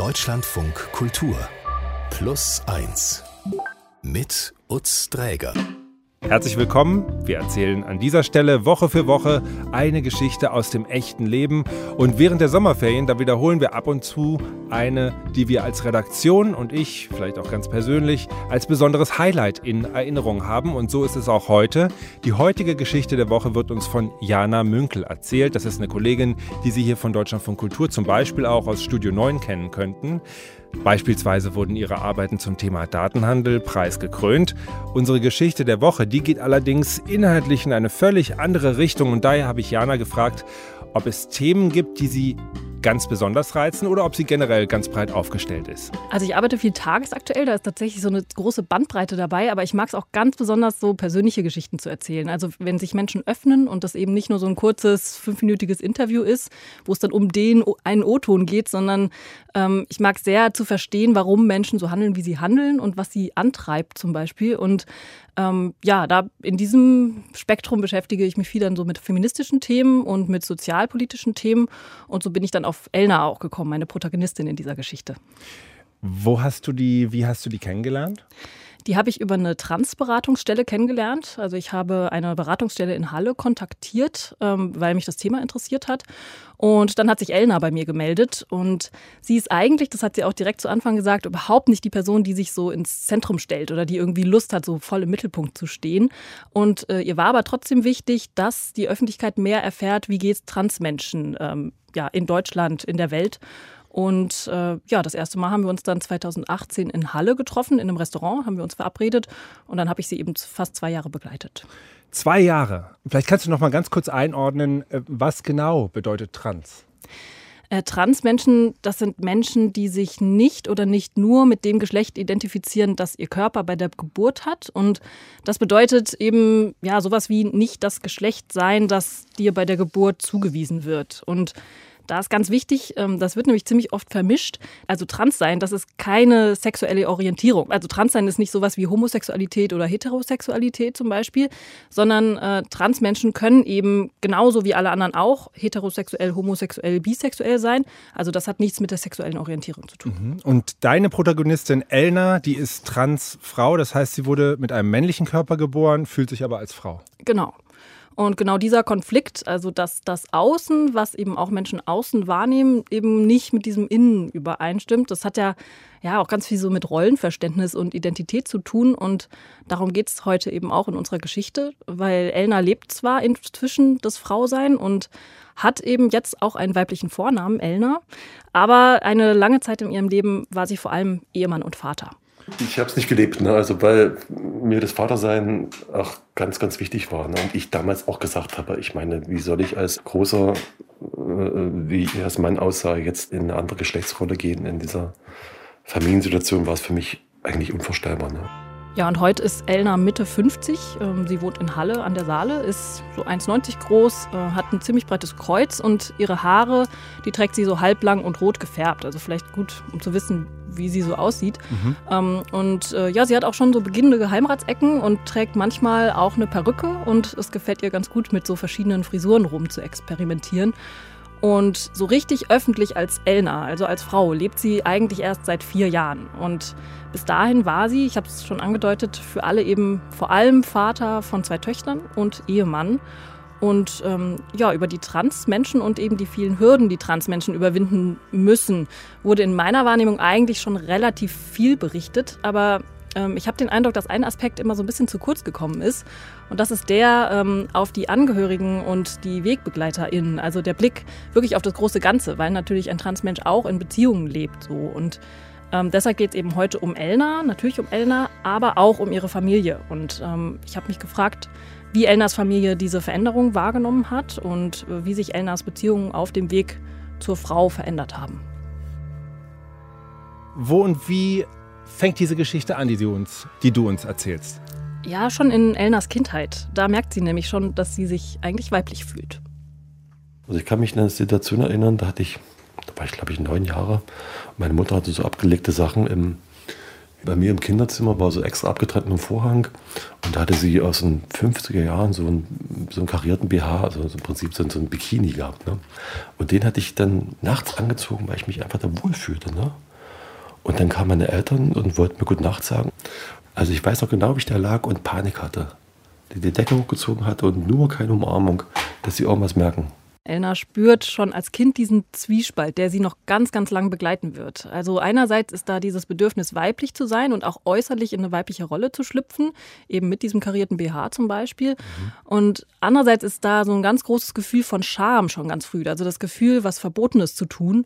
Deutschlandfunk Kultur Plus 1 mit Utz Dräger. Herzlich willkommen. Wir erzählen an dieser Stelle Woche für Woche eine Geschichte aus dem echten Leben. Und während der Sommerferien, da wiederholen wir ab und zu eine, die wir als Redaktion und ich, vielleicht auch ganz persönlich, als besonderes Highlight in Erinnerung haben. Und so ist es auch heute. Die heutige Geschichte der Woche wird uns von Jana Münkel erzählt. Das ist eine Kollegin, die Sie hier von Deutschland von Kultur zum Beispiel auch aus Studio 9 kennen könnten. Beispielsweise wurden ihre Arbeiten zum Thema Datenhandel preisgekrönt. Unsere Geschichte der Woche, die geht allerdings inhaltlich in eine völlig andere Richtung und daher habe ich Jana gefragt, ob es Themen gibt, die sie ganz besonders reizen oder ob sie generell ganz breit aufgestellt ist? Also ich arbeite viel tagesaktuell, da ist tatsächlich so eine große Bandbreite dabei, aber ich mag es auch ganz besonders, so persönliche Geschichten zu erzählen. Also wenn sich Menschen öffnen und das eben nicht nur so ein kurzes, fünfminütiges Interview ist, wo es dann um den einen O-Ton geht, sondern ähm, ich mag sehr zu verstehen, warum Menschen so handeln, wie sie handeln und was sie antreibt zum Beispiel. Und ähm, ja, da in diesem Spektrum beschäftige ich mich viel dann so mit feministischen Themen und mit sozialpolitischen Themen. Und so bin ich dann auf Elna auch gekommen, meine Protagonistin in dieser Geschichte. Wo hast du die, wie hast du die kennengelernt? Die habe ich über eine Transberatungsstelle kennengelernt. Also ich habe eine Beratungsstelle in Halle kontaktiert, ähm, weil mich das Thema interessiert hat. Und dann hat sich Elna bei mir gemeldet. Und sie ist eigentlich, das hat sie auch direkt zu Anfang gesagt, überhaupt nicht die Person, die sich so ins Zentrum stellt oder die irgendwie Lust hat, so voll im Mittelpunkt zu stehen. Und äh, ihr war aber trotzdem wichtig, dass die Öffentlichkeit mehr erfährt, wie geht es Transmenschen ähm, ja, in Deutschland, in der Welt. Und äh, ja, das erste Mal haben wir uns dann 2018 in Halle getroffen, in einem Restaurant, haben wir uns verabredet und dann habe ich sie eben fast zwei Jahre begleitet. Zwei Jahre. Vielleicht kannst du noch mal ganz kurz einordnen, äh, was genau bedeutet trans? Äh, Transmenschen, das sind Menschen, die sich nicht oder nicht nur mit dem Geschlecht identifizieren, das ihr Körper bei der Geburt hat. Und das bedeutet eben ja sowas wie nicht das Geschlecht sein, das dir bei der Geburt zugewiesen wird. Und da ist ganz wichtig, ähm, das wird nämlich ziemlich oft vermischt. Also Transsein, das ist keine sexuelle Orientierung. Also Transsein ist nicht sowas wie Homosexualität oder Heterosexualität zum Beispiel, sondern äh, Transmenschen können eben genauso wie alle anderen auch heterosexuell, homosexuell, bisexuell sein. Also das hat nichts mit der sexuellen Orientierung zu tun. Mhm. Und deine Protagonistin Elna, die ist Transfrau, das heißt, sie wurde mit einem männlichen Körper geboren, fühlt sich aber als Frau. Genau. Und genau dieser Konflikt, also dass das Außen, was eben auch Menschen außen wahrnehmen, eben nicht mit diesem Innen übereinstimmt, das hat ja, ja auch ganz viel so mit Rollenverständnis und Identität zu tun. Und darum geht es heute eben auch in unserer Geschichte, weil Elna lebt zwar inzwischen das Frausein und hat eben jetzt auch einen weiblichen Vornamen, Elna, aber eine lange Zeit in ihrem Leben war sie vor allem Ehemann und Vater. Ich habe es nicht gelebt, ne? also weil mir das Vatersein auch ganz, ganz wichtig war. Ne? Und ich damals auch gesagt habe, ich meine, wie soll ich als großer, äh, wie ich als Mann aussah, jetzt in eine andere Geschlechtsrolle gehen in dieser Familiensituation, war es für mich eigentlich unvorstellbar. Ne? Ja, und heute ist Elna Mitte 50. Ähm, sie wohnt in Halle an der Saale, ist so 1,90 groß, äh, hat ein ziemlich breites Kreuz und ihre Haare, die trägt sie so halblang und rot gefärbt. Also vielleicht gut, um zu wissen, wie sie so aussieht. Mhm. Ähm, und äh, ja, sie hat auch schon so beginnende Geheimratsecken und trägt manchmal auch eine Perücke und es gefällt ihr ganz gut, mit so verschiedenen Frisuren rum zu experimentieren. Und so richtig öffentlich als Elna, also als Frau, lebt sie eigentlich erst seit vier Jahren. Und bis dahin war sie, ich habe es schon angedeutet, für alle eben vor allem Vater von zwei Töchtern und Ehemann. Und ähm, ja, über die Transmenschen und eben die vielen Hürden, die Transmenschen überwinden müssen, wurde in meiner Wahrnehmung eigentlich schon relativ viel berichtet. Aber ich habe den Eindruck, dass ein Aspekt immer so ein bisschen zu kurz gekommen ist. Und das ist der ähm, auf die Angehörigen und die WegbegleiterInnen. Also der Blick wirklich auf das große Ganze, weil natürlich ein Transmensch auch in Beziehungen lebt. So. Und ähm, deshalb geht es eben heute um Elna, natürlich um Elna, aber auch um ihre Familie. Und ähm, ich habe mich gefragt, wie Elnas Familie diese Veränderung wahrgenommen hat und äh, wie sich Elnas Beziehungen auf dem Weg zur Frau verändert haben. Wo und wie fängt diese Geschichte an, die du uns, die du uns erzählst? Ja, schon in Elnas Kindheit. Da merkt sie nämlich schon, dass sie sich eigentlich weiblich fühlt. Also ich kann mich an eine Situation erinnern, da hatte ich, da war ich glaube ich neun Jahre. Meine Mutter hatte so abgelegte Sachen im bei mir im Kinderzimmer war so extra abgetrennter Vorhang und da hatte sie aus den 50er Jahren so einen, so einen karierten BH, also im Prinzip so, ein Bikini gehabt. Ne? Und den hatte ich dann nachts angezogen, weil ich mich einfach da wohlfühlte. Ne? Und dann kamen meine Eltern und wollten mir Gute Nacht sagen. Also ich weiß noch genau, wie ich da lag und Panik hatte. Die die Decke hochgezogen hatte und nur keine Umarmung, dass sie irgendwas merken. Elna spürt schon als Kind diesen Zwiespalt, der sie noch ganz, ganz lang begleiten wird. Also einerseits ist da dieses Bedürfnis, weiblich zu sein und auch äußerlich in eine weibliche Rolle zu schlüpfen, eben mit diesem karierten BH zum Beispiel. Mhm. Und andererseits ist da so ein ganz großes Gefühl von Scham schon ganz früh, also das Gefühl, was Verbotenes zu tun.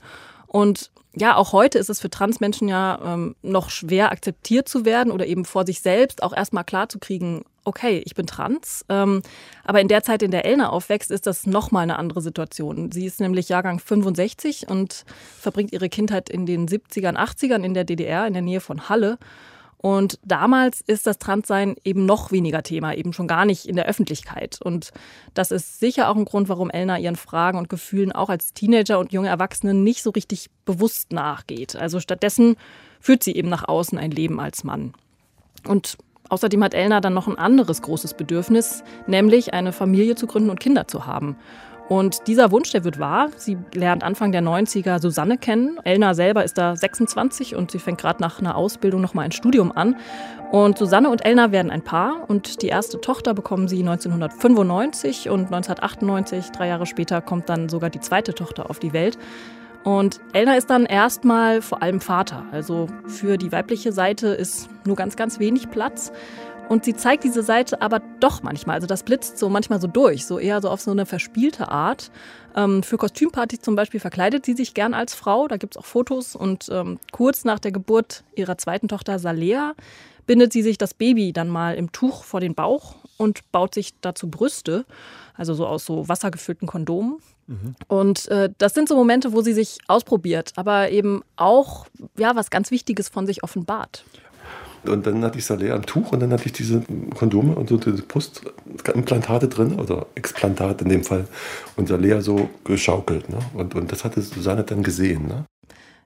Und ja, auch heute ist es für Transmenschen ja ähm, noch schwer akzeptiert zu werden oder eben vor sich selbst auch erstmal klarzukriegen, okay, ich bin trans. Ähm, aber in der Zeit, in der Elna aufwächst, ist das nochmal eine andere Situation. Sie ist nämlich Jahrgang 65 und verbringt ihre Kindheit in den 70ern, 80ern in der DDR, in der Nähe von Halle. Und damals ist das Transsein eben noch weniger Thema, eben schon gar nicht in der Öffentlichkeit. Und das ist sicher auch ein Grund, warum Elna ihren Fragen und Gefühlen auch als Teenager und junge Erwachsene nicht so richtig bewusst nachgeht. Also stattdessen führt sie eben nach außen ein Leben als Mann. Und außerdem hat Elna dann noch ein anderes großes Bedürfnis, nämlich eine Familie zu gründen und Kinder zu haben. Und dieser Wunsch, der wird wahr. Sie lernt Anfang der 90er Susanne kennen. Elna selber ist da 26 und sie fängt gerade nach einer Ausbildung nochmal ein Studium an. Und Susanne und Elna werden ein Paar und die erste Tochter bekommen sie 1995 und 1998, drei Jahre später, kommt dann sogar die zweite Tochter auf die Welt. Und Elna ist dann erstmal vor allem Vater. Also für die weibliche Seite ist nur ganz, ganz wenig Platz. Und sie zeigt diese Seite aber doch manchmal. Also das blitzt so manchmal so durch, so eher so auf so eine verspielte Art. Ähm, für Kostümpartys zum Beispiel verkleidet sie sich gern als Frau. Da gibt es auch Fotos. Und ähm, kurz nach der Geburt ihrer zweiten Tochter Salea bindet sie sich das Baby dann mal im Tuch vor den Bauch und baut sich dazu Brüste. Also so aus so wassergefüllten Kondomen. Mhm. Und äh, das sind so Momente, wo sie sich ausprobiert, aber eben auch ja was ganz Wichtiges von sich offenbart. Und dann hatte ich Salé am Tuch und dann hatte ich diese Kondome und so diese Brustimplantate drin, oder Explantate in dem Fall. Und Salea so geschaukelt. Ne? Und, und das hatte Susanne dann gesehen. Ne?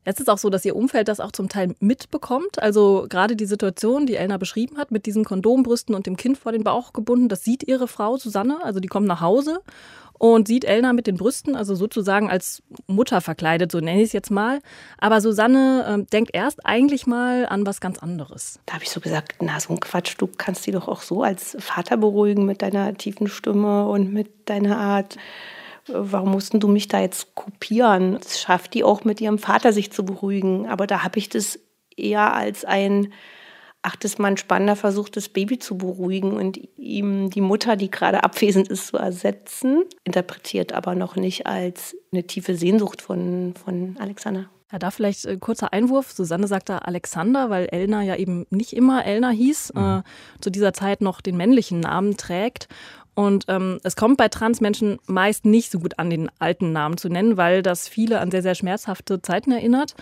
Es ist auch so, dass ihr Umfeld das auch zum Teil mitbekommt. Also gerade die Situation, die Elna beschrieben hat, mit diesen Kondombrüsten und dem Kind vor den Bauch gebunden, das sieht ihre Frau Susanne. Also die kommt nach Hause und sieht Elna mit den Brüsten, also sozusagen als Mutter verkleidet, so nenne ich es jetzt mal. Aber Susanne äh, denkt erst eigentlich mal an was ganz anderes. Da habe ich so gesagt, na so ein Quatsch, du kannst die doch auch so als Vater beruhigen mit deiner tiefen Stimme und mit deiner Art. Warum mussten du mich da jetzt kopieren? Das schafft die auch mit ihrem Vater sich zu beruhigen. Aber da habe ich das eher als ein ach, das mal ein spannender Versuch, das Baby zu beruhigen und ihm die Mutter, die gerade abwesend ist, zu ersetzen. Interpretiert aber noch nicht als eine tiefe Sehnsucht von, von Alexander. Ja, da vielleicht ein äh, kurzer Einwurf. Susanne sagt da Alexander, weil Elna ja eben nicht immer Elna hieß, mhm. äh, zu dieser Zeit noch den männlichen Namen trägt. Und ähm, es kommt bei Transmenschen meist nicht so gut an, den alten Namen zu nennen, weil das viele an sehr, sehr schmerzhafte Zeiten erinnert.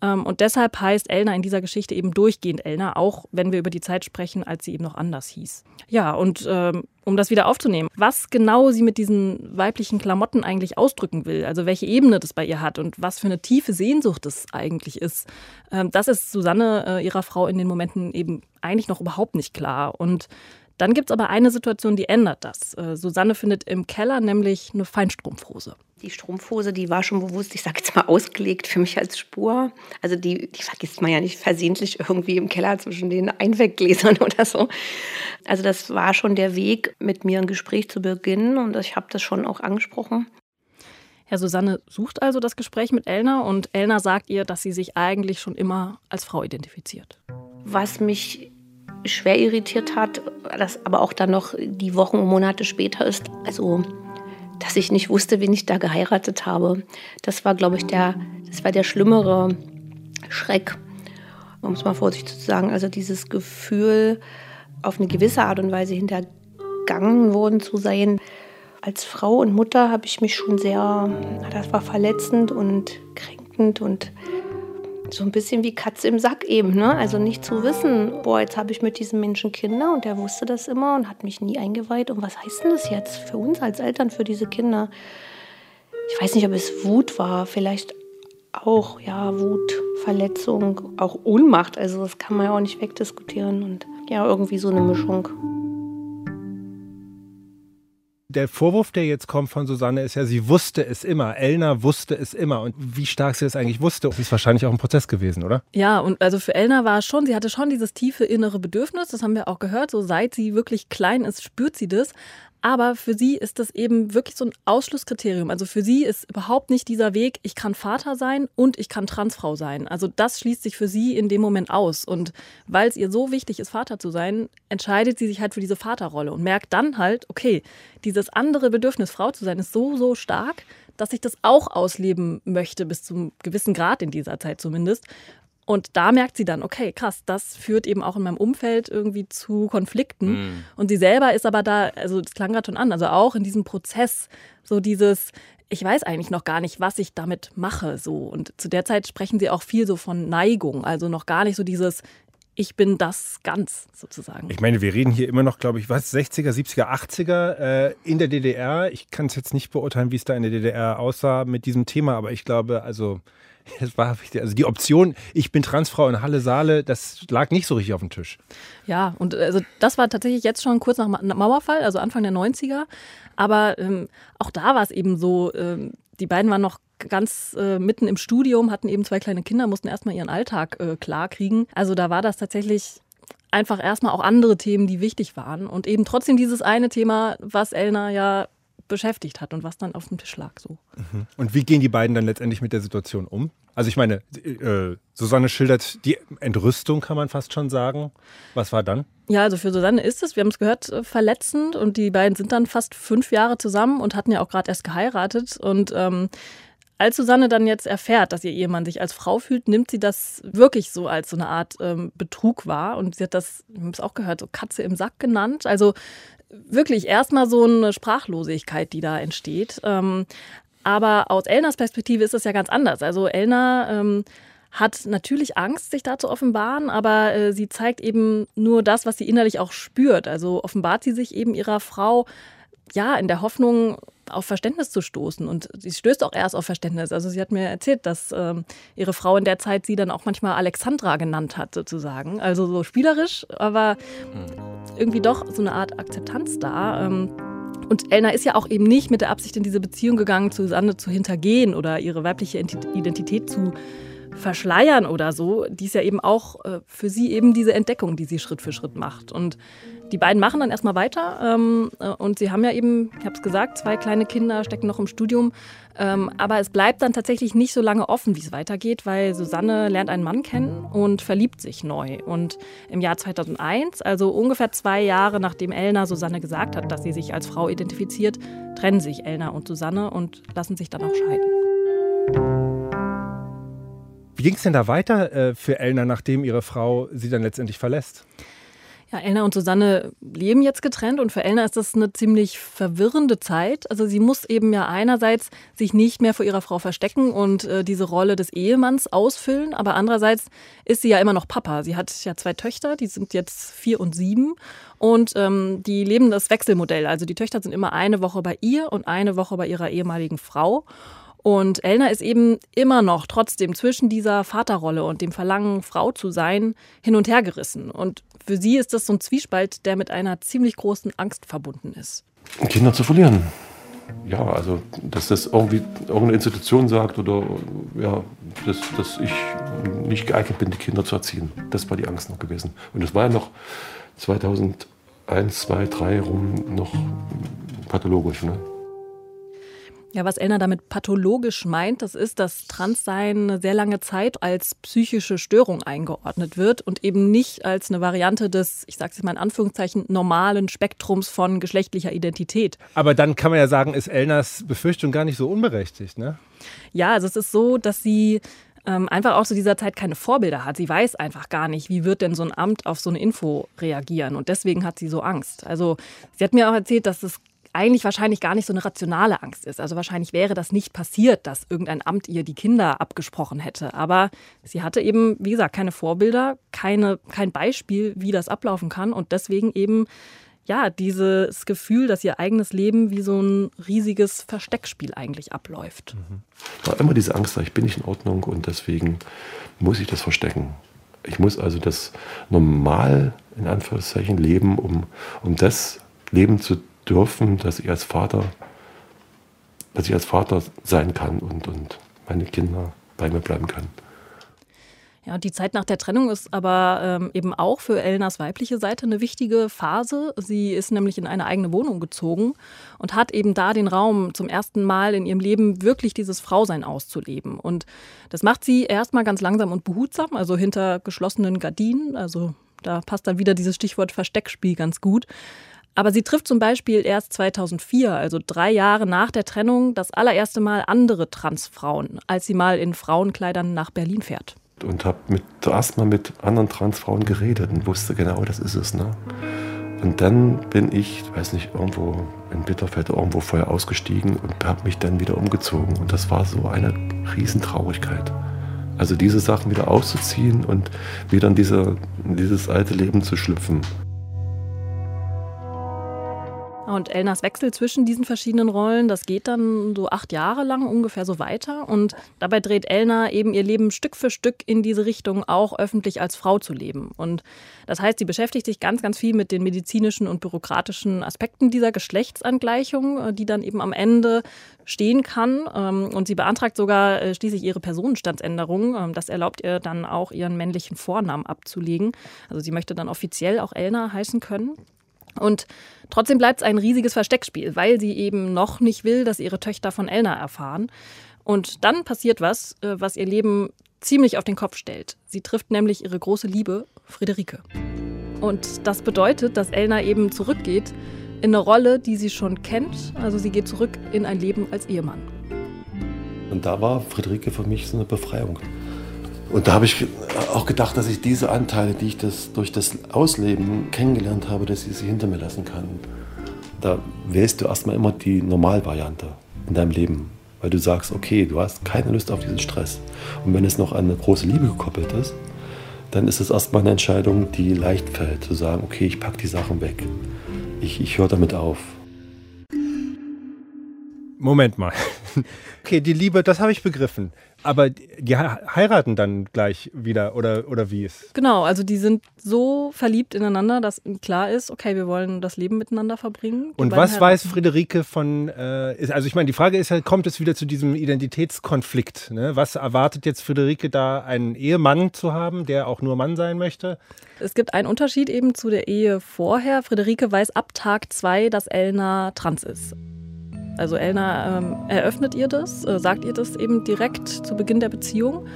Ähm, und deshalb heißt Elna in dieser Geschichte eben durchgehend Elna, auch wenn wir über die Zeit sprechen, als sie eben noch anders hieß. Ja, und ähm, um das wieder aufzunehmen, was genau sie mit diesen weiblichen Klamotten eigentlich ausdrücken will, also welche Ebene das bei ihr hat und was für eine tiefe Sehnsucht es eigentlich ist, ähm, das ist Susanne, äh, ihrer Frau, in den Momenten eben eigentlich noch überhaupt nicht klar. Und dann gibt es aber eine Situation, die ändert das. Äh, Susanne findet im Keller nämlich eine Feinstrumpfhose. Die Strumpfhose, die war schon bewusst, ich sage jetzt mal, ausgelegt für mich als Spur. Also die, die vergisst man ja nicht versehentlich irgendwie im Keller zwischen den Einweggläsern oder so. Also das war schon der Weg, mit mir ein Gespräch zu beginnen und ich habe das schon auch angesprochen. Herr Susanne sucht also das Gespräch mit Elna und Elna sagt ihr, dass sie sich eigentlich schon immer als Frau identifiziert. Was mich schwer irritiert hat, das aber auch dann noch die Wochen und Monate später ist, also dass ich nicht wusste, wen ich da geheiratet habe. Das war, glaube ich, der, das war der schlimmere Schreck, um es mal vorsichtig zu sagen. Also dieses Gefühl, auf eine gewisse Art und Weise hintergangen worden zu sein. Als Frau und Mutter habe ich mich schon sehr, das war verletzend und kränkend und so ein bisschen wie Katze im Sack eben, ne? Also nicht zu wissen, boah, jetzt habe ich mit diesem Menschen Kinder und der wusste das immer und hat mich nie eingeweiht. Und was heißt denn das jetzt für uns als Eltern, für diese Kinder? Ich weiß nicht, ob es Wut war, vielleicht auch, ja, Wut, Verletzung, auch Ohnmacht. Also das kann man ja auch nicht wegdiskutieren und ja, irgendwie so eine Mischung. Der Vorwurf, der jetzt kommt von Susanne, ist ja, sie wusste es immer. Elna wusste es immer. Und wie stark sie es eigentlich wusste, ist wahrscheinlich auch ein Prozess gewesen, oder? Ja, und also für Elna war es schon, sie hatte schon dieses tiefe innere Bedürfnis, das haben wir auch gehört, so seit sie wirklich klein ist, spürt sie das. Aber für sie ist das eben wirklich so ein Ausschlusskriterium. Also für sie ist überhaupt nicht dieser Weg, ich kann Vater sein und ich kann Transfrau sein. Also das schließt sich für sie in dem Moment aus. Und weil es ihr so wichtig ist, Vater zu sein, entscheidet sie sich halt für diese Vaterrolle und merkt dann halt, okay, dieses andere Bedürfnis, Frau zu sein, ist so, so stark, dass ich das auch ausleben möchte, bis zum gewissen Grad in dieser Zeit zumindest. Und da merkt sie dann, okay, krass, das führt eben auch in meinem Umfeld irgendwie zu Konflikten. Mhm. Und sie selber ist aber da, also das klang gerade schon an, also auch in diesem Prozess, so dieses, ich weiß eigentlich noch gar nicht, was ich damit mache. So. Und zu der Zeit sprechen sie auch viel so von Neigung, also noch gar nicht so dieses, ich bin das ganz sozusagen. Ich meine, wir reden hier immer noch, glaube ich, was, 60er, 70er, 80er äh, in der DDR. Ich kann es jetzt nicht beurteilen, wie es da in der DDR aussah mit diesem Thema, aber ich glaube, also das war. Also die Option, ich bin Transfrau in Halle Saale, das lag nicht so richtig auf dem Tisch. Ja, und also das war tatsächlich jetzt schon kurz nach Mauerfall, also Anfang der 90er. Aber ähm, auch da war es eben so, ähm, die beiden waren noch ganz äh, mitten im Studium, hatten eben zwei kleine Kinder, mussten erstmal ihren Alltag äh, klarkriegen. Also da war das tatsächlich einfach erstmal auch andere Themen, die wichtig waren. Und eben trotzdem dieses eine Thema, was Elna ja beschäftigt hat und was dann auf dem Tisch lag. So. Mhm. Und wie gehen die beiden dann letztendlich mit der Situation um? Also ich meine, äh, Susanne schildert die Entrüstung, kann man fast schon sagen. Was war dann? Ja, also für Susanne ist es, wir haben es gehört, äh, verletzend und die beiden sind dann fast fünf Jahre zusammen und hatten ja auch gerade erst geheiratet und ähm, als Susanne dann jetzt erfährt, dass ihr Ehemann sich als Frau fühlt, nimmt sie das wirklich so als so eine Art ähm, Betrug wahr. Und sie hat das, wir haben es auch gehört, so Katze im Sack genannt. Also wirklich erstmal so eine Sprachlosigkeit, die da entsteht. Ähm, aber aus Elnas Perspektive ist es ja ganz anders. Also Elna ähm, hat natürlich Angst, sich da zu offenbaren, aber äh, sie zeigt eben nur das, was sie innerlich auch spürt. Also offenbart sie sich eben ihrer Frau ja in der Hoffnung, auf Verständnis zu stoßen. Und sie stößt auch erst auf Verständnis. Also sie hat mir erzählt, dass ähm, ihre Frau in der Zeit sie dann auch manchmal Alexandra genannt hat, sozusagen. Also so spielerisch, aber irgendwie doch so eine Art Akzeptanz da. Ähm, und Elna ist ja auch eben nicht mit der Absicht in diese Beziehung gegangen, Susanne zu hintergehen oder ihre weibliche Identität zu verschleiern oder so. Die ist ja eben auch äh, für sie eben diese Entdeckung, die sie Schritt für Schritt macht. Und die beiden machen dann erstmal weiter ähm, äh, und sie haben ja eben, ich habe es gesagt, zwei kleine Kinder, stecken noch im Studium. Ähm, aber es bleibt dann tatsächlich nicht so lange offen, wie es weitergeht, weil Susanne lernt einen Mann kennen und verliebt sich neu. Und im Jahr 2001, also ungefähr zwei Jahre nachdem Elna Susanne gesagt hat, dass sie sich als Frau identifiziert, trennen sich Elna und Susanne und lassen sich dann auch scheiden. Wie ging es denn da weiter äh, für Elna, nachdem ihre Frau sie dann letztendlich verlässt? Ja, Elna und Susanne leben jetzt getrennt und für Elna ist das eine ziemlich verwirrende Zeit. Also sie muss eben ja einerseits sich nicht mehr vor ihrer Frau verstecken und äh, diese Rolle des Ehemanns ausfüllen, aber andererseits ist sie ja immer noch Papa. Sie hat ja zwei Töchter, die sind jetzt vier und sieben und ähm, die leben das Wechselmodell. Also die Töchter sind immer eine Woche bei ihr und eine Woche bei ihrer ehemaligen Frau. Und Elna ist eben immer noch trotzdem zwischen dieser Vaterrolle und dem Verlangen, Frau zu sein, hin und her gerissen. Und für sie ist das so ein Zwiespalt, der mit einer ziemlich großen Angst verbunden ist. Kinder zu verlieren. Ja, also, dass das irgendwie irgendeine Institution sagt oder ja, dass, dass ich nicht geeignet bin, die Kinder zu erziehen. Das war die Angst noch gewesen. Und das war ja noch 2001, 2, 3 rum noch pathologisch. Ne? Ja, was Elna damit pathologisch meint, das ist, dass Transsein eine sehr lange Zeit als psychische Störung eingeordnet wird und eben nicht als eine Variante des, ich sage es mal in Anführungszeichen, normalen Spektrums von geschlechtlicher Identität. Aber dann kann man ja sagen, ist Elnas Befürchtung gar nicht so unberechtigt, ne? Ja, also es ist so, dass sie ähm, einfach auch zu dieser Zeit keine Vorbilder hat. Sie weiß einfach gar nicht, wie wird denn so ein Amt auf so eine Info reagieren. Und deswegen hat sie so Angst. Also sie hat mir auch erzählt, dass es eigentlich wahrscheinlich gar nicht so eine rationale Angst ist. Also wahrscheinlich wäre das nicht passiert, dass irgendein Amt ihr die Kinder abgesprochen hätte. Aber sie hatte eben, wie gesagt, keine Vorbilder, keine, kein Beispiel, wie das ablaufen kann. Und deswegen eben, ja, dieses Gefühl, dass ihr eigenes Leben wie so ein riesiges Versteckspiel eigentlich abläuft. Mhm. War immer diese Angst, ich bin nicht in Ordnung und deswegen muss ich das verstecken. Ich muss also das normal, in Anführungszeichen, leben, um, um das leben zu dürfen, dass ich als Vater, dass ich als Vater sein kann und, und meine Kinder bei mir bleiben können. Ja, die Zeit nach der Trennung ist aber ähm, eben auch für Elnas weibliche Seite eine wichtige Phase. Sie ist nämlich in eine eigene Wohnung gezogen und hat eben da den Raum, zum ersten Mal in ihrem Leben wirklich dieses Frausein auszuleben. Und das macht sie erstmal ganz langsam und behutsam, also hinter geschlossenen Gardinen. Also da passt dann wieder dieses Stichwort Versteckspiel ganz gut. Aber sie trifft zum Beispiel erst 2004, also drei Jahre nach der Trennung, das allererste Mal andere Transfrauen, als sie mal in Frauenkleidern nach Berlin fährt und habe mit, zuerst mal mit anderen Transfrauen geredet und wusste genau, das ist es. Ne? Und dann bin ich, weiß nicht, irgendwo in Bitterfeld irgendwo vorher ausgestiegen und habe mich dann wieder umgezogen. Und das war so eine Riesentraurigkeit. Also diese Sachen wieder auszuziehen und wieder in, diese, in dieses alte Leben zu schlüpfen. Und Elnas Wechsel zwischen diesen verschiedenen Rollen, das geht dann so acht Jahre lang ungefähr so weiter. Und dabei dreht Elna eben ihr Leben Stück für Stück in diese Richtung, auch öffentlich als Frau zu leben. Und das heißt, sie beschäftigt sich ganz, ganz viel mit den medizinischen und bürokratischen Aspekten dieser Geschlechtsangleichung, äh, die dann eben am Ende stehen kann. Ähm, und sie beantragt sogar äh, schließlich ihre Personenstandsänderung. Ähm, das erlaubt ihr dann auch, ihren männlichen Vornamen abzulegen. Also sie möchte dann offiziell auch Elna heißen können. Und trotzdem bleibt es ein riesiges Versteckspiel, weil sie eben noch nicht will, dass ihre Töchter von Elna erfahren. Und dann passiert was, äh, was ihr Leben ziemlich auf den Kopf stellt. Sie trifft nämlich ihre große Liebe, Friederike. Und das bedeutet, dass Elna eben zurückgeht in eine Rolle, die sie schon kennt. Also sie geht zurück in ein Leben als Ehemann. Und da war Friederike für mich so eine Befreiung. Und da habe ich auch gedacht, dass ich diese Anteile, die ich das, durch das Ausleben kennengelernt habe, dass ich sie hinter mir lassen kann. Da wählst du erstmal immer die Normalvariante in deinem Leben. Weil du sagst, okay, du hast keine Lust auf diesen Stress. Und wenn es noch an eine große Liebe gekoppelt ist, dann ist es erstmal eine Entscheidung, die leicht fällt, zu sagen, okay, ich packe die Sachen weg. Ich, ich höre damit auf. Moment mal. Okay, die Liebe, das habe ich begriffen. Aber die heiraten dann gleich wieder oder, oder wie ist? Genau, also die sind so verliebt ineinander, dass klar ist, okay, wir wollen das Leben miteinander verbringen. Und was heiraten. weiß Friederike von, äh, also ich meine, die Frage ist halt, kommt es wieder zu diesem Identitätskonflikt? Ne? Was erwartet jetzt Friederike da, einen Ehemann zu haben, der auch nur Mann sein möchte? Es gibt einen Unterschied eben zu der Ehe vorher. Friederike weiß ab Tag zwei, dass Elna trans ist. Also Elna ähm, eröffnet ihr das, äh, sagt ihr das eben direkt zu Beginn der Beziehung.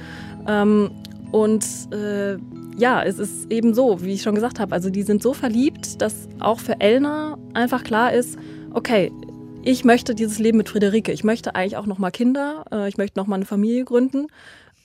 Ähm, und äh, ja, es ist eben so, wie ich schon gesagt habe, also die sind so verliebt, dass auch für Elna einfach klar ist, okay, ich möchte dieses Leben mit Friederike, ich möchte eigentlich auch noch mal Kinder, äh, ich möchte noch mal eine Familie gründen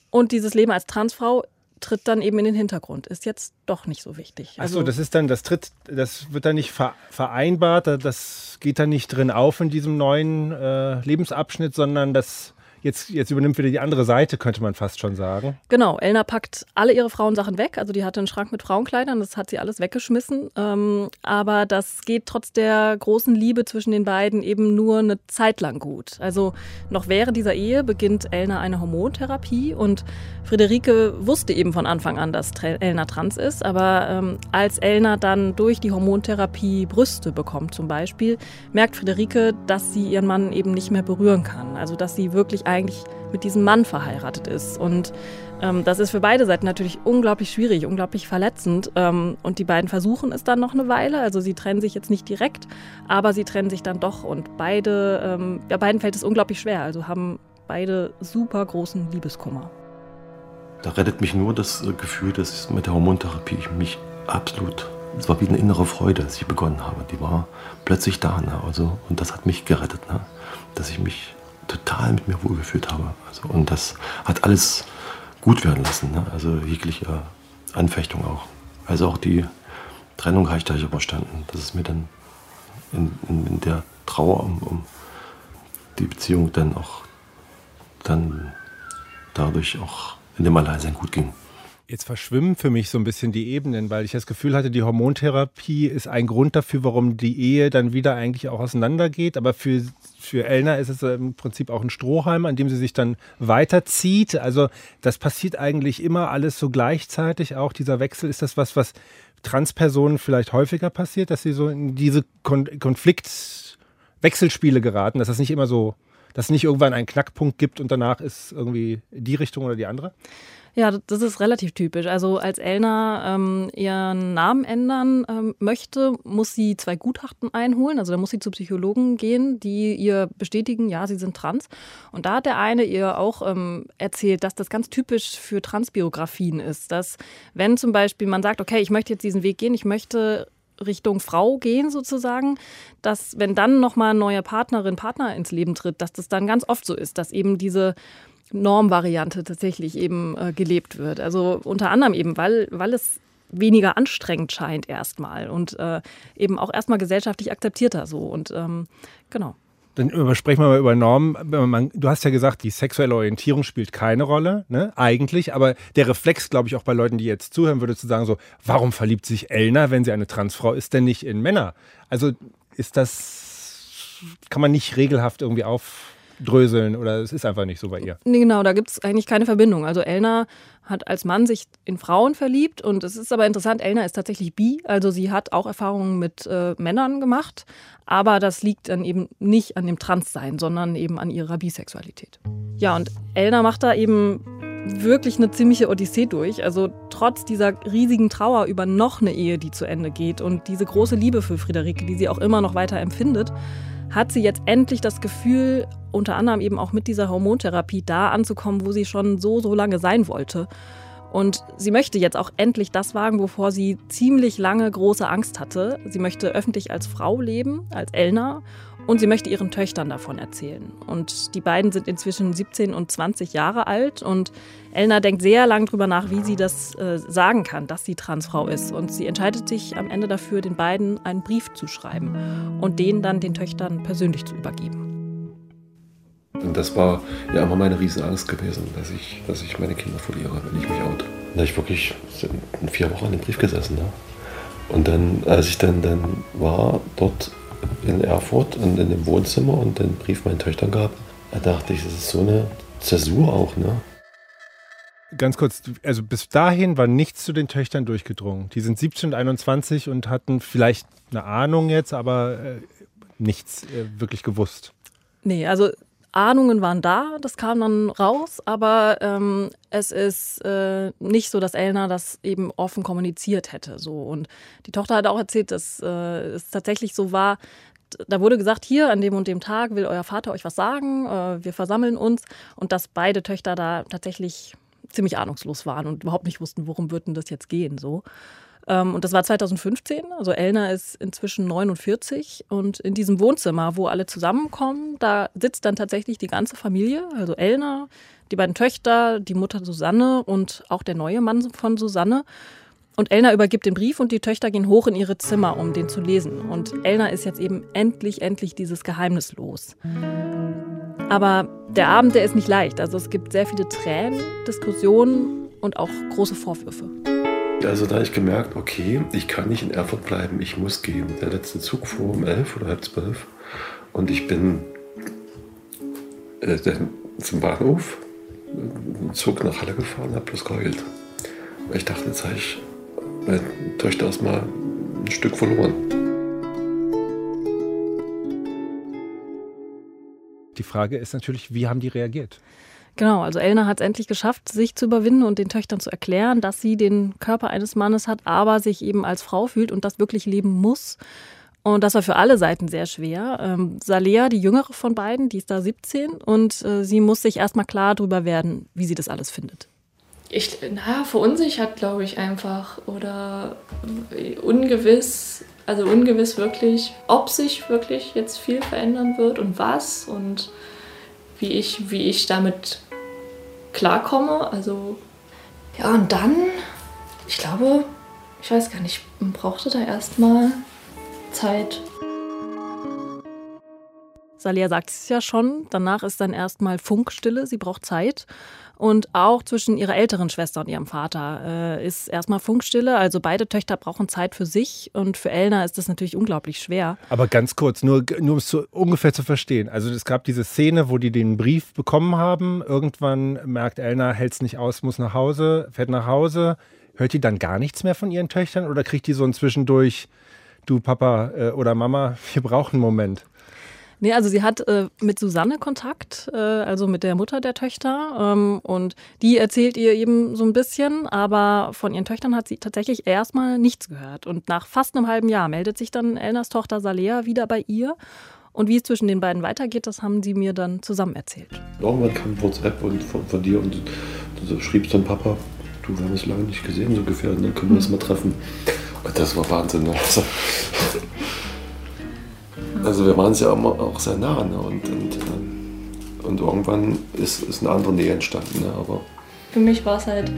und dieses Leben als Transfrau tritt dann eben in den Hintergrund, ist jetzt doch nicht so wichtig. Also Achso, das ist dann, das tritt, das wird dann nicht vereinbart, das geht dann nicht drin auf in diesem neuen äh, Lebensabschnitt, sondern das Jetzt, jetzt übernimmt wieder die andere Seite, könnte man fast schon sagen. Genau, Elna packt alle ihre Frauensachen weg. Also die hatte einen Schrank mit Frauenkleidern, das hat sie alles weggeschmissen. Ähm, aber das geht trotz der großen Liebe zwischen den beiden eben nur eine Zeit lang gut. Also noch während dieser Ehe beginnt Elna eine Hormontherapie und Friederike wusste eben von Anfang an, dass Elna trans ist. Aber ähm, als Elna dann durch die Hormontherapie Brüste bekommt zum Beispiel, merkt Friederike, dass sie ihren Mann eben nicht mehr berühren kann. Also dass sie wirklich eigentlich mit diesem Mann verheiratet ist. Und ähm, das ist für beide Seiten natürlich unglaublich schwierig, unglaublich verletzend. Ähm, und die beiden versuchen es dann noch eine Weile. Also sie trennen sich jetzt nicht direkt, aber sie trennen sich dann doch. Und beide, ähm, ja, beiden fällt es unglaublich schwer. Also haben beide super großen Liebeskummer. Da rettet mich nur das äh, Gefühl, dass mit der Hormontherapie ich mich absolut es war wie eine innere Freude, als ich begonnen habe. Die war plötzlich da. Ne? Also, und das hat mich gerettet, ne? dass ich mich total mit mir wohlgefühlt habe. Also, und das hat alles gut werden lassen. Ne? Also jegliche Anfechtung auch. Also auch die Trennung habe ich da überstanden. Das ist mir dann in, in, in der Trauer um, um, die Beziehung dann auch dann dadurch auch in dem Alleinsein gut ging. Jetzt verschwimmen für mich so ein bisschen die Ebenen, weil ich das Gefühl hatte, die Hormontherapie ist ein Grund dafür, warum die Ehe dann wieder eigentlich auch auseinandergeht. Aber für, für Elna ist es im Prinzip auch ein Strohhalm, an dem sie sich dann weiterzieht. Also das passiert eigentlich immer alles so gleichzeitig. Auch dieser Wechsel, ist das was, was Transpersonen vielleicht häufiger passiert, dass sie so in diese Kon Konfliktwechselspiele geraten, dass das nicht immer so, dass es nicht irgendwann einen Knackpunkt gibt und danach ist irgendwie die Richtung oder die andere? Ja, das ist relativ typisch. Also als Elna ähm, ihren Namen ändern ähm, möchte, muss sie zwei Gutachten einholen. Also da muss sie zu Psychologen gehen, die ihr bestätigen, ja, sie sind trans. Und da hat der eine ihr auch ähm, erzählt, dass das ganz typisch für Transbiografien ist. Dass wenn zum Beispiel man sagt, okay, ich möchte jetzt diesen Weg gehen, ich möchte Richtung Frau gehen sozusagen, dass wenn dann nochmal ein neuer Partnerin, Partner ins Leben tritt, dass das dann ganz oft so ist, dass eben diese Normvariante tatsächlich eben äh, gelebt wird. Also unter anderem eben, weil, weil es weniger anstrengend scheint erstmal und äh, eben auch erstmal gesellschaftlich akzeptierter so. Und ähm, genau. Dann sprechen wir mal über Normen. Du hast ja gesagt, die sexuelle Orientierung spielt keine Rolle, ne? eigentlich. Aber der Reflex, glaube ich, auch bei Leuten, die jetzt zuhören, würde zu sagen so, warum verliebt sich Elna, wenn sie eine Transfrau ist, denn nicht in Männer? Also ist das, kann man nicht regelhaft irgendwie auf dröseln oder es ist einfach nicht so bei ihr. Nee, genau, da gibt es eigentlich keine Verbindung. Also Elna hat als Mann sich in Frauen verliebt und es ist aber interessant, Elna ist tatsächlich bi, also sie hat auch Erfahrungen mit äh, Männern gemacht, aber das liegt dann eben nicht an dem Transsein, sondern eben an ihrer Bisexualität. Ja, und Elna macht da eben wirklich eine ziemliche Odyssee durch. Also trotz dieser riesigen Trauer über noch eine Ehe, die zu Ende geht und diese große Liebe für Friederike, die sie auch immer noch weiter empfindet, hat sie jetzt endlich das Gefühl, unter anderem eben auch mit dieser Hormontherapie da anzukommen, wo sie schon so, so lange sein wollte. Und sie möchte jetzt auch endlich das wagen, wovor sie ziemlich lange große Angst hatte. Sie möchte öffentlich als Frau leben, als Elna, und sie möchte ihren Töchtern davon erzählen. Und die beiden sind inzwischen 17 und 20 Jahre alt und Elna denkt sehr lang darüber nach, wie sie das äh, sagen kann, dass sie Transfrau ist. Und sie entscheidet sich am Ende dafür, den beiden einen Brief zu schreiben und den dann den Töchtern persönlich zu übergeben. Und das war ja immer meine Riesenangst gewesen, dass ich, dass ich meine Kinder verliere, wenn ich mich out. Da habe ich wirklich vier Wochen an dem Brief gesessen. Ne? Und dann, als ich dann, dann war dort in Erfurt und in dem Wohnzimmer und den Brief meinen Töchtern gab, da dachte ich, das ist so eine Zäsur auch. Ne? Ganz kurz, also bis dahin war nichts zu den Töchtern durchgedrungen. Die sind 17 und 21 und hatten vielleicht eine Ahnung jetzt, aber äh, nichts äh, wirklich gewusst. Nee, also Ahnungen waren da, das kam dann raus, aber ähm, es ist äh, nicht so, dass Elna das eben offen kommuniziert hätte. So. Und die Tochter hat auch erzählt, dass äh, es tatsächlich so war, da wurde gesagt, hier an dem und dem Tag will euer Vater euch was sagen, äh, wir versammeln uns und dass beide Töchter da tatsächlich ziemlich ahnungslos waren und überhaupt nicht wussten, worum wird denn das jetzt gehen. So. Ähm, und das war 2015. Also Elna ist inzwischen 49 und in diesem Wohnzimmer, wo alle zusammenkommen, da sitzt dann tatsächlich die ganze Familie. Also Elna, die beiden Töchter, die Mutter Susanne und auch der neue Mann von Susanne. Und Elna übergibt den Brief und die Töchter gehen hoch in ihre Zimmer, um den zu lesen. Und Elna ist jetzt eben endlich, endlich dieses Geheimnis los. Aber der Abend, der ist nicht leicht. Also es gibt sehr viele Tränen, Diskussionen und auch große Vorwürfe. Also da habe ich gemerkt, okay, ich kann nicht in Erfurt bleiben, ich muss gehen. Der letzte Zug fuhr um elf oder halb zwölf und ich bin äh, zum Bahnhof, Zug nach Halle gefahren, habe bloß geheult. Weil ich dachte, jetzt habe ich meine Töchter erstmal ein Stück verloren. Die Frage ist natürlich, wie haben die reagiert? Genau, also Elna hat es endlich geschafft, sich zu überwinden und den Töchtern zu erklären, dass sie den Körper eines Mannes hat, aber sich eben als Frau fühlt und das wirklich leben muss. Und das war für alle Seiten sehr schwer. Ähm, Salea, die jüngere von beiden, die ist da 17 und äh, sie muss sich erstmal klar darüber werden, wie sie das alles findet. Ich, naja, verunsichert, glaube ich, einfach oder ungewiss, also ungewiss wirklich, ob sich wirklich jetzt viel verändern wird und was und wie ich, wie ich damit klarkomme. Also ja, und dann, ich glaube, ich weiß gar nicht, man brauchte da erstmal Zeit. Salia sagt es ja schon, danach ist dann erstmal Funkstille, sie braucht Zeit. Und auch zwischen ihrer älteren Schwester und ihrem Vater äh, ist erstmal Funkstille. Also beide Töchter brauchen Zeit für sich und für Elna ist das natürlich unglaublich schwer. Aber ganz kurz, nur, nur um es so ungefähr zu verstehen. Also es gab diese Szene, wo die den Brief bekommen haben. Irgendwann merkt Elna, hält es nicht aus, muss nach Hause, fährt nach Hause. Hört die dann gar nichts mehr von ihren Töchtern oder kriegt die so ein Zwischendurch, du Papa äh, oder Mama, wir brauchen einen Moment? Nee, also sie hat äh, mit Susanne Kontakt, äh, also mit der Mutter der Töchter. Ähm, und die erzählt ihr eben so ein bisschen, aber von ihren Töchtern hat sie tatsächlich erstmal nichts gehört. Und nach fast einem halben Jahr meldet sich dann Elnas Tochter Salea wieder bei ihr. Und wie es zwischen den beiden weitergeht, das haben sie mir dann zusammen erzählt. Irgendwann kam WhatsApp und von, von dir und du, schriebst dann Papa, du, wir haben es lange nicht gesehen, so ungefähr, dann können wir uns mal treffen. Und das war Wahnsinn. Ne? Also, wir waren es ja immer auch sehr nah. Ne? Und, und, äh, und irgendwann ist, ist eine andere Nähe entstanden. Ne? Aber Für mich war es halt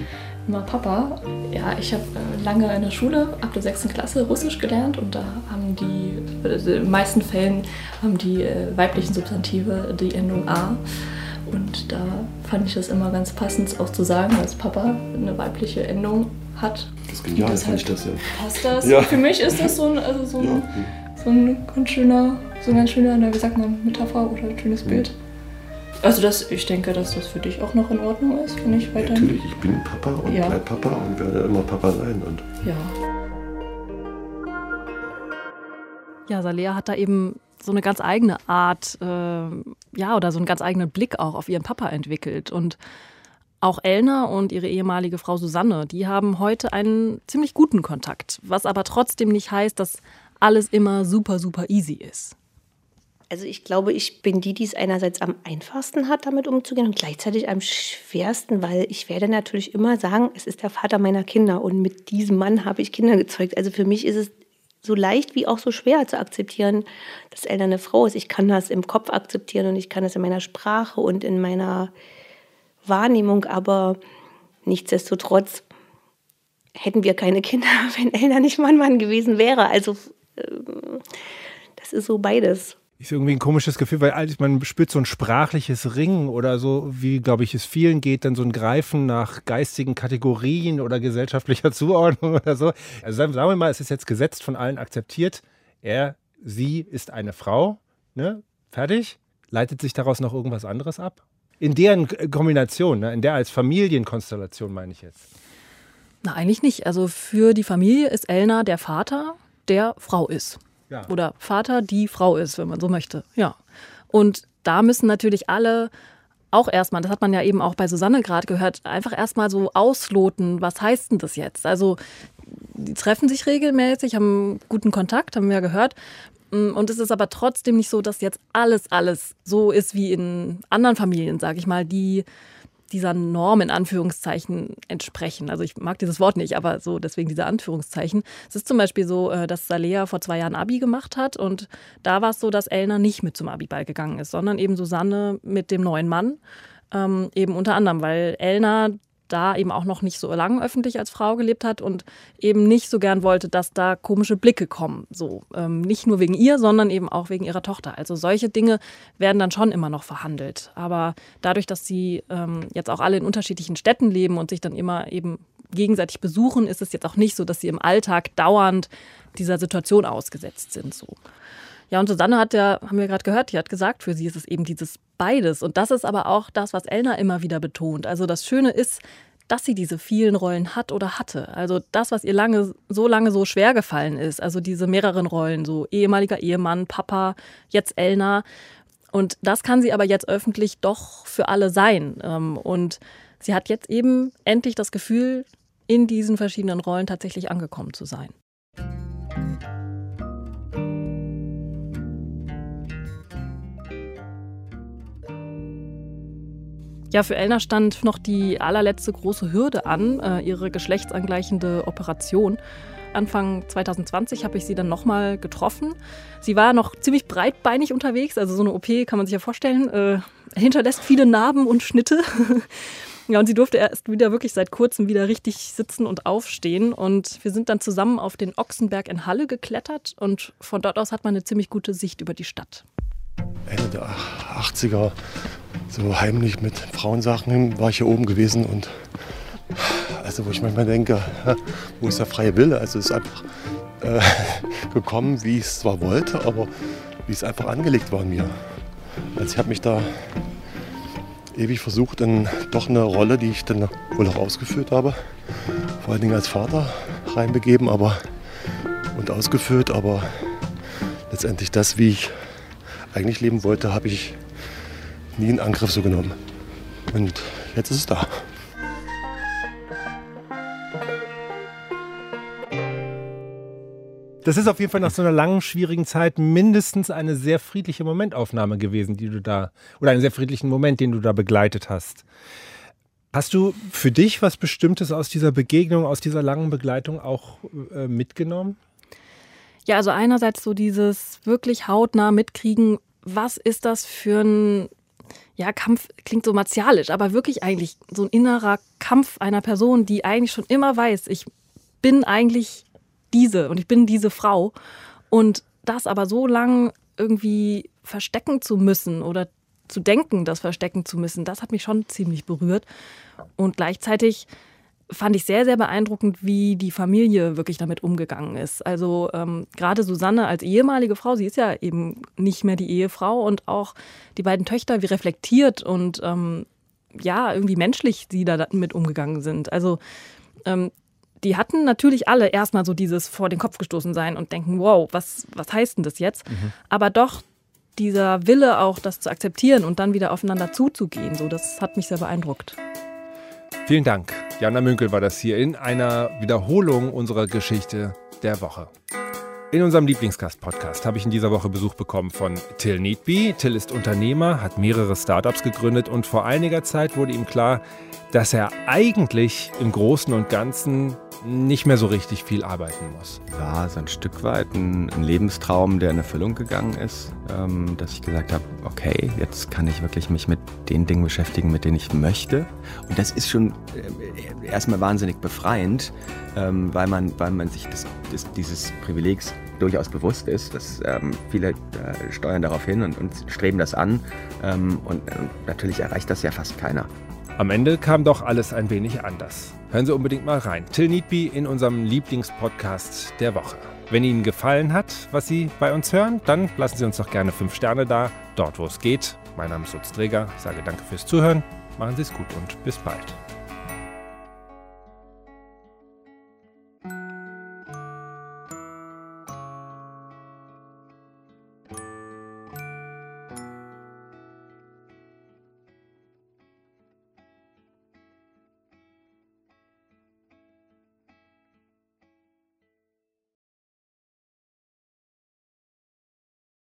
immer Papa. Ja, ich habe äh, lange in der Schule ab der 6. Klasse Russisch gelernt und da haben die, also in den meisten Fällen haben die äh, weiblichen Substantive die Endung A. Und da fand ich das immer ganz passend auch zu sagen, dass Papa eine weibliche Endung hat. das ist genial, fand ich das ja. Passt das? Ja. Für mich ist das so ein, also so ein, Ja. So ein ganz schöner, so ein ganz schöner, wie sagt man, Metapher oder ein schönes Bild. Also das, ich denke, dass das für dich auch noch in Ordnung ist, wenn ich weiterhin. Natürlich, ich bin Papa und Ja. bleib Papa und werde immer Papa sein. Und Ja. Ja, Salea hat da eben so eine ganz eigene Art, äh, ja, oder so einen ganz eigenen Blick auch auf ihren Papa entwickelt. Und auch Elna und ihre ehemalige Frau Susanne, die haben heute einen ziemlich guten Kontakt, was aber trotzdem nicht heißt, dass alles immer super, super easy ist. Also ich glaube, ich bin die, die es einerseits am einfachsten hat, damit umzugehen und gleichzeitig am schwersten, weil ich werde natürlich immer sagen, es ist der Vater meiner Kinder und mit diesem Mann habe ich Kinder gezeugt. Also für mich ist es so leicht wie auch so schwer zu akzeptieren, dass Eltern eine Frau ist. Ich kann das im Kopf akzeptieren und ich kann das in meiner Sprache und in meiner Wahrnehmung, aber nichtsdestotrotz hätten wir keine Kinder, wenn Eltern nicht Mann Mann gewesen wäre. Also das ist so beides. Ist irgendwie ein komisches Gefühl, weil man spürt so ein sprachliches Ringen oder so, wie, glaube ich, es vielen geht, dann so ein Greifen nach geistigen Kategorien oder gesellschaftlicher Zuordnung oder so. Also sagen sagen wir mal, es ist jetzt gesetzt von allen akzeptiert. Er, sie ist eine Frau, ne? Fertig. Leitet sich daraus noch irgendwas anderes ab? In deren Kombination, ne? in der als Familienkonstellation meine ich jetzt. Na, eigentlich nicht. Also für die Familie ist Elna der Vater, der Frau ist. Ja. Oder Vater, die Frau ist, wenn man so möchte. Ja. Und da müssen natürlich alle auch erstmal, das hat man ja eben auch bei Susanne gerade gehört, einfach erstmal so ausloten, was heißt denn das jetzt? Also die treffen sich regelmäßig, haben guten Kontakt, haben wir ja gehört. Und es ist aber trotzdem nicht so, dass jetzt alles, alles so ist wie in anderen Familien, sage ich mal, die dieser Norm in Anführungszeichen entsprechen. Also ich mag dieses Wort nicht, aber so deswegen diese Anführungszeichen. Es ist zum Beispiel so, äh, dass Salea vor zwei Jahren Abi gemacht hat und da war es so, dass Elna nicht mit zum Abiball gegangen ist, sondern eben Susanne mit dem neuen Mann. Ähm, eben unter anderem, weil Elna da eben auch noch nicht so lange öffentlich als Frau gelebt hat und eben nicht so gern wollte, dass da komische Blicke kommen. So ähm, nicht nur wegen ihr, sondern eben auch wegen ihrer Tochter. Also solche Dinge werden dann schon immer noch verhandelt. Aber dadurch, dass sie ähm, jetzt auch alle in unterschiedlichen Städten leben und sich dann immer eben gegenseitig besuchen, ist es jetzt auch nicht so, dass sie im Alltag dauernd dieser Situation ausgesetzt sind. So. Ja, und Susanne hat ja, haben wir gerade gehört, die hat gesagt, für sie ist es eben dieses beides. Und das ist aber auch das, was Elna immer wieder betont. Also das Schöne ist, dass sie diese vielen Rollen hat oder hatte. Also das, was ihr lange, so lange so schwer gefallen ist, also diese mehreren Rollen, so ehemaliger Ehemann, Papa, jetzt Elna. Und das kann sie aber jetzt öffentlich doch für alle sein. Ähm, Und sie hat jetzt eben endlich das Gefühl, in diesen verschiedenen Rollen tatsächlich angekommen zu sein. Ja, für Elna stand noch die allerletzte große Hürde an, äh, ihre geschlechtsangleichende Operation. Anfang 2020 habe ich sie dann nochmal getroffen. Sie war noch ziemlich breitbeinig unterwegs, also so eine OP kann man sich ja vorstellen, äh, hinterlässt viele Narben und Schnitte. ja, und sie durfte erst wieder wirklich seit kurzem wieder richtig sitzen und aufstehen. Und wir sind dann zusammen auf den Ochsenberg in Halle geklettert und von dort aus hat man eine ziemlich gute Sicht über die Stadt. Ende der 80er so heimlich mit Frauensachen war ich hier oben gewesen und also wo ich manchmal denke, wo ist der freie Wille? Also es ist einfach äh, gekommen, wie ich es zwar wollte, aber wie es einfach angelegt war in mir. Also ich habe mich da ewig versucht, in doch eine Rolle, die ich dann wohl auch ausgeführt habe, vor allen Dingen als Vater reinbegeben aber, und ausgeführt, aber letztendlich das, wie ich eigentlich leben wollte, habe ich nie in Angriff so genommen. Und jetzt ist es da. Das ist auf jeden Fall nach so einer langen, schwierigen Zeit mindestens eine sehr friedliche Momentaufnahme gewesen, die du da, oder einen sehr friedlichen Moment, den du da begleitet hast. Hast du für dich was Bestimmtes aus dieser Begegnung, aus dieser langen Begleitung auch äh, mitgenommen? Ja, also einerseits so dieses wirklich hautnah mitkriegen, was ist das für ein ja, Kampf klingt so martialisch, aber wirklich eigentlich so ein innerer Kampf einer Person, die eigentlich schon immer weiß, ich bin eigentlich diese und ich bin diese Frau. Und das aber so lang irgendwie verstecken zu müssen oder zu denken, das verstecken zu müssen, das hat mich schon ziemlich berührt. Und gleichzeitig fand ich sehr, sehr beeindruckend, wie die Familie wirklich damit umgegangen ist. Also ähm, gerade Susanne als ehemalige Frau, sie ist ja eben nicht mehr die Ehefrau und auch die beiden Töchter, wie reflektiert und ähm, ja, irgendwie menschlich sie da damit umgegangen sind. Also ähm, die hatten natürlich alle erstmal so dieses vor den Kopf gestoßen sein und denken, wow, was, was heißt denn das jetzt? Mhm. Aber doch dieser Wille auch, das zu akzeptieren und dann wieder aufeinander zuzugehen, so, das hat mich sehr beeindruckt. Vielen Dank. Jana Münkel war das hier in einer Wiederholung unserer Geschichte der Woche. In unserem Lieblingsgast-Podcast habe ich in dieser Woche Besuch bekommen von Till Needby. Till ist Unternehmer, hat mehrere Startups gegründet und vor einiger Zeit wurde ihm klar, dass er eigentlich im Großen und Ganzen nicht mehr so richtig viel arbeiten muss. War so ein Stück weit ein, ein Lebenstraum, der in Erfüllung gegangen ist, ähm, dass ich gesagt habe, okay, jetzt kann ich wirklich mich mit den Dingen beschäftigen, mit denen ich möchte. Und das ist schon äh, erstmal wahnsinnig befreiend, ähm, weil, man, weil man sich das, das, dieses Privilegs durchaus bewusst ist, dass ähm, viele äh, steuern darauf hin und, und streben das an. Ähm, und äh, natürlich erreicht das ja fast keiner. Am Ende kam doch alles ein wenig anders. Hören Sie unbedingt mal rein. Till Needby in unserem Lieblingspodcast der Woche. Wenn Ihnen gefallen hat, was Sie bei uns hören, dann lassen Sie uns doch gerne 5 Sterne da, dort wo es geht. Mein Name ist Lutz Träger. Sage danke fürs Zuhören. Machen Sie es gut und bis bald.